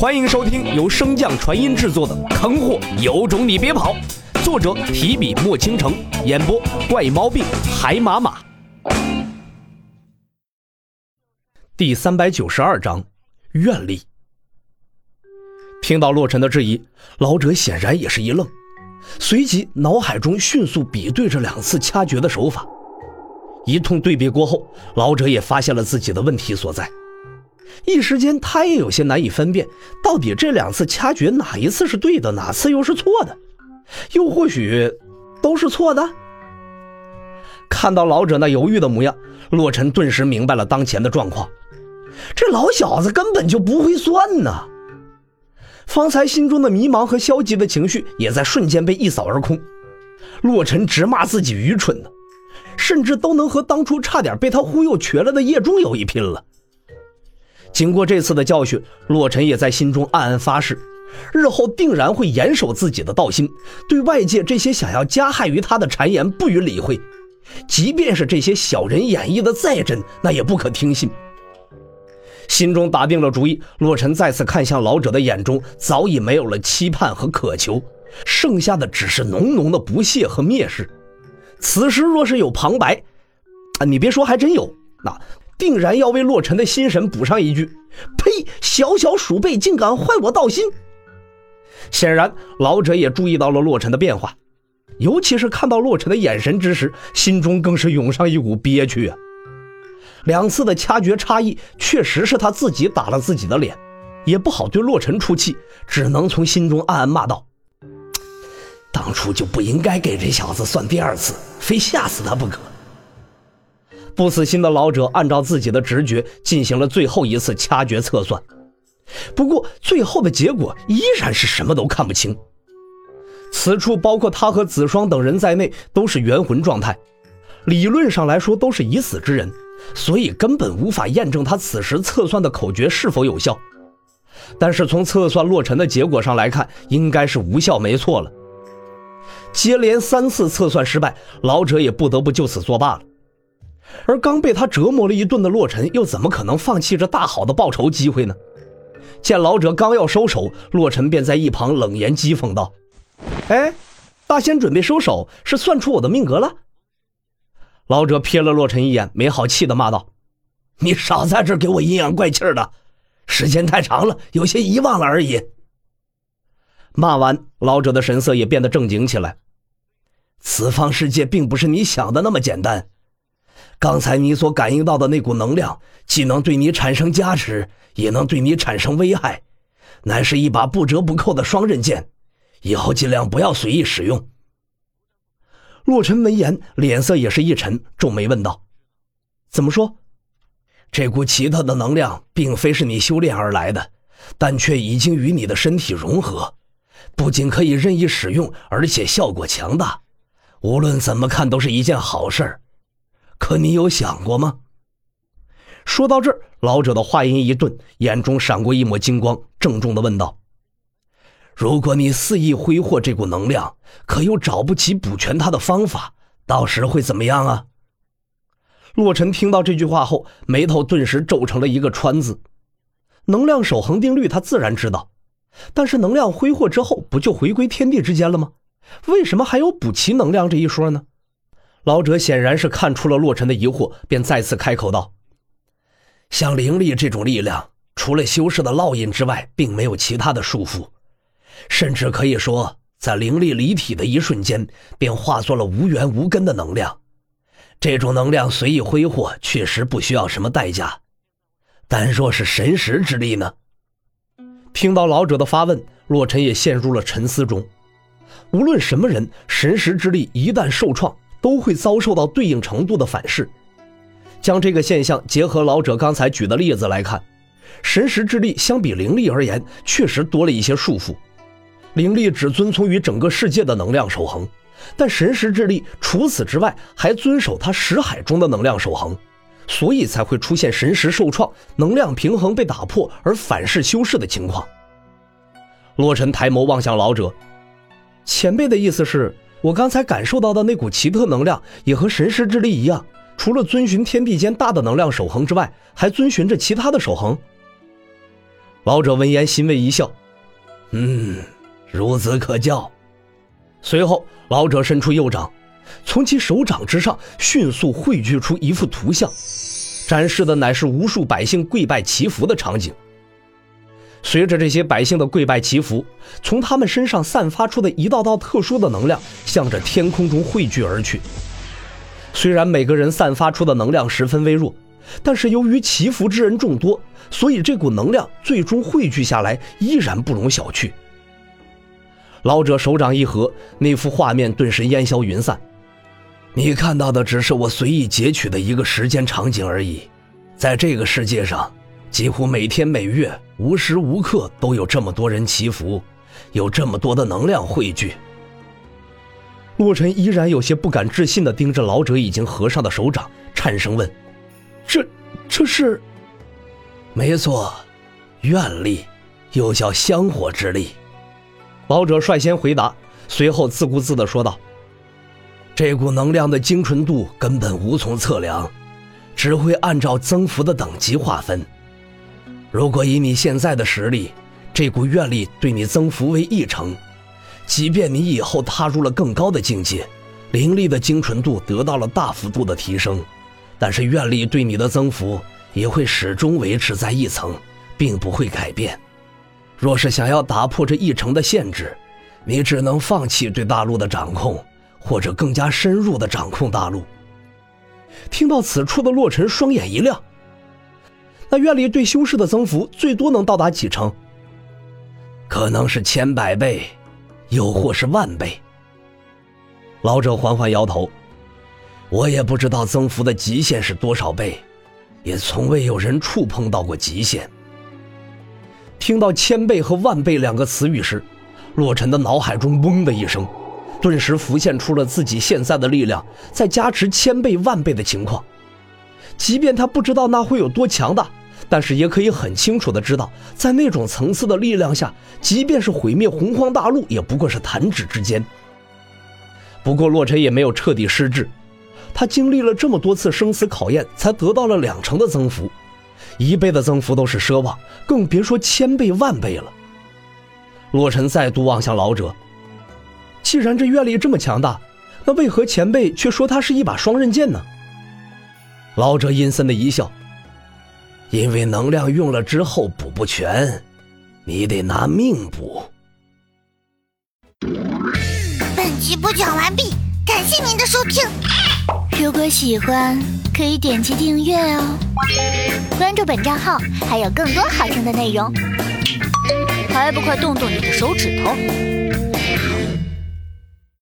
欢迎收听由升降传音制作的《坑货有种你别跑》，作者提笔墨倾城，演播怪毛病海马马。第三百九十二章，愿力。听到洛尘的质疑，老者显然也是一愣，随即脑海中迅速比对着两次掐诀的手法，一通对比过后，老者也发现了自己的问题所在。一时间，他也有些难以分辨，到底这两次掐诀哪一次是对的，哪次又是错的，又或许都是错的。看到老者那犹豫的模样，洛尘顿时明白了当前的状况。这老小子根本就不会算呢！方才心中的迷茫和消极的情绪也在瞬间被一扫而空。洛尘直骂自己愚蠢呢，甚至都能和当初差点被他忽悠瘸了的叶中有一拼了。经过这次的教训，洛尘也在心中暗暗发誓，日后定然会严守自己的道心，对外界这些想要加害于他的谗言不予理会，即便是这些小人演绎的再真，那也不可听信。心中打定了主意，洛尘再次看向老者的眼中早已没有了期盼和渴求，剩下的只是浓浓的不屑和蔑视。此时若是有旁白，啊，你别说，还真有那。定然要为洛尘的心神补上一句：“呸！小小鼠辈竟敢坏我道心！”显然，老者也注意到了洛尘的变化，尤其是看到洛尘的眼神之时，心中更是涌上一股憋屈啊。两次的掐诀差异，确实是他自己打了自己的脸，也不好对洛尘出气，只能从心中暗暗骂道：“当初就不应该给这小子算第二次，非吓死他不可。”不死心的老者按照自己的直觉进行了最后一次掐诀测算，不过最后的结果依然是什么都看不清。此处包括他和子双等人在内都是元魂状态，理论上来说都是已死之人，所以根本无法验证他此时测算的口诀是否有效。但是从测算落尘的结果上来看，应该是无效没错了。接连三次测算失败，老者也不得不就此作罢了。而刚被他折磨了一顿的洛尘，又怎么可能放弃这大好的报仇机会呢？见老者刚要收手，洛尘便在一旁冷言讥讽道：“哎，大仙准备收手，是算出我的命格了？”老者瞥了洛尘一眼，没好气的骂道：“你少在这给我阴阳怪气的，时间太长了，有些遗忘了而已。”骂完，老者的神色也变得正经起来：“此方世界并不是你想的那么简单。”刚才你所感应到的那股能量，既能对你产生加持，也能对你产生危害，乃是一把不折不扣的双刃剑，以后尽量不要随意使用。洛尘闻言，脸色也是一沉，皱眉问道：“怎么说？这股奇特的能量，并非是你修炼而来的，但却已经与你的身体融合，不仅可以任意使用，而且效果强大。无论怎么看，都是一件好事儿。”可你有想过吗？说到这儿，老者的话音一顿，眼中闪过一抹金光，郑重的问道：“如果你肆意挥霍这股能量，可又找不起补全它的方法，到时会怎么样啊？”洛尘听到这句话后，眉头顿时皱成了一个川字。能量守恒定律他自然知道，但是能量挥霍之后，不就回归天地之间了吗？为什么还有补齐能量这一说呢？老者显然是看出了洛尘的疑惑，便再次开口道：“像灵力这种力量，除了修士的烙印之外，并没有其他的束缚，甚至可以说，在灵力离体的一瞬间，便化作了无源无根的能量。这种能量随意挥霍，确实不需要什么代价。但若是神识之力呢？”听到老者的发问，洛尘也陷入了沉思中。无论什么人，神识之力一旦受创，都会遭受到对应程度的反噬。将这个现象结合老者刚才举的例子来看，神识之力相比灵力而言，确实多了一些束缚。灵力只遵从于整个世界的能量守恒，但神识之力除此之外还遵守它识海中的能量守恒，所以才会出现神识受创、能量平衡被打破而反噬修饰的情况。洛尘抬眸望向老者，前辈的意思是？我刚才感受到的那股奇特能量，也和神识之力一样，除了遵循天地间大的能量守恒之外，还遵循着其他的守恒。老者闻言欣慰一笑：“嗯，孺子可教。”随后，老者伸出右掌，从其手掌之上迅速汇聚出一幅图像，展示的乃是无数百姓跪拜祈福的场景。随着这些百姓的跪拜祈福，从他们身上散发出的一道道特殊的能量，向着天空中汇聚而去。虽然每个人散发出的能量十分微弱，但是由于祈福之人众多，所以这股能量最终汇聚下来，依然不容小觑。老者手掌一合，那幅画面顿时烟消云散。你看到的只是我随意截取的一个时间场景而已，在这个世界上。几乎每天每月无时无刻都有这么多人祈福，有这么多的能量汇聚。洛尘依然有些不敢置信地盯着老者已经合上的手掌，颤声问：“这，这是？”“没错，愿力，又叫香火之力。”老者率先回答，随后自顾自地说道：“这股能量的精纯度根本无从测量，只会按照增幅的等级划分。”如果以你现在的实力，这股愿力对你增幅为一成，即便你以后踏入了更高的境界，灵力的精纯度得到了大幅度的提升，但是愿力对你的增幅也会始终维持在一层，并不会改变。若是想要打破这一成的限制，你只能放弃对大陆的掌控，或者更加深入的掌控大陆。听到此处的洛尘双眼一亮。那院里对修士的增幅最多能到达几成？可能是千百倍，又或是万倍。老者缓缓摇头，我也不知道增幅的极限是多少倍，也从未有人触碰到过极限。听到“千倍”和“万倍”两个词语时，洛尘的脑海中“嗡”的一声，顿时浮现出了自己现在的力量在加持千倍、万倍的情况。即便他不知道那会有多强大。但是也可以很清楚的知道，在那种层次的力量下，即便是毁灭洪荒大陆，也不过是弹指之间。不过洛尘也没有彻底失智，他经历了这么多次生死考验，才得到了两成的增幅，一倍的增幅都是奢望，更别说千倍万倍了。洛尘再度望向老者，既然这愿力这么强大，那为何前辈却说它是一把双刃剑呢？老者阴森的一笑。因为能量用了之后补不全，你得拿命补。本集播讲完毕，感谢您的收听。如果喜欢，可以点击订阅哦，关注本账号还有更多好听的内容。还不快动动你的手指头！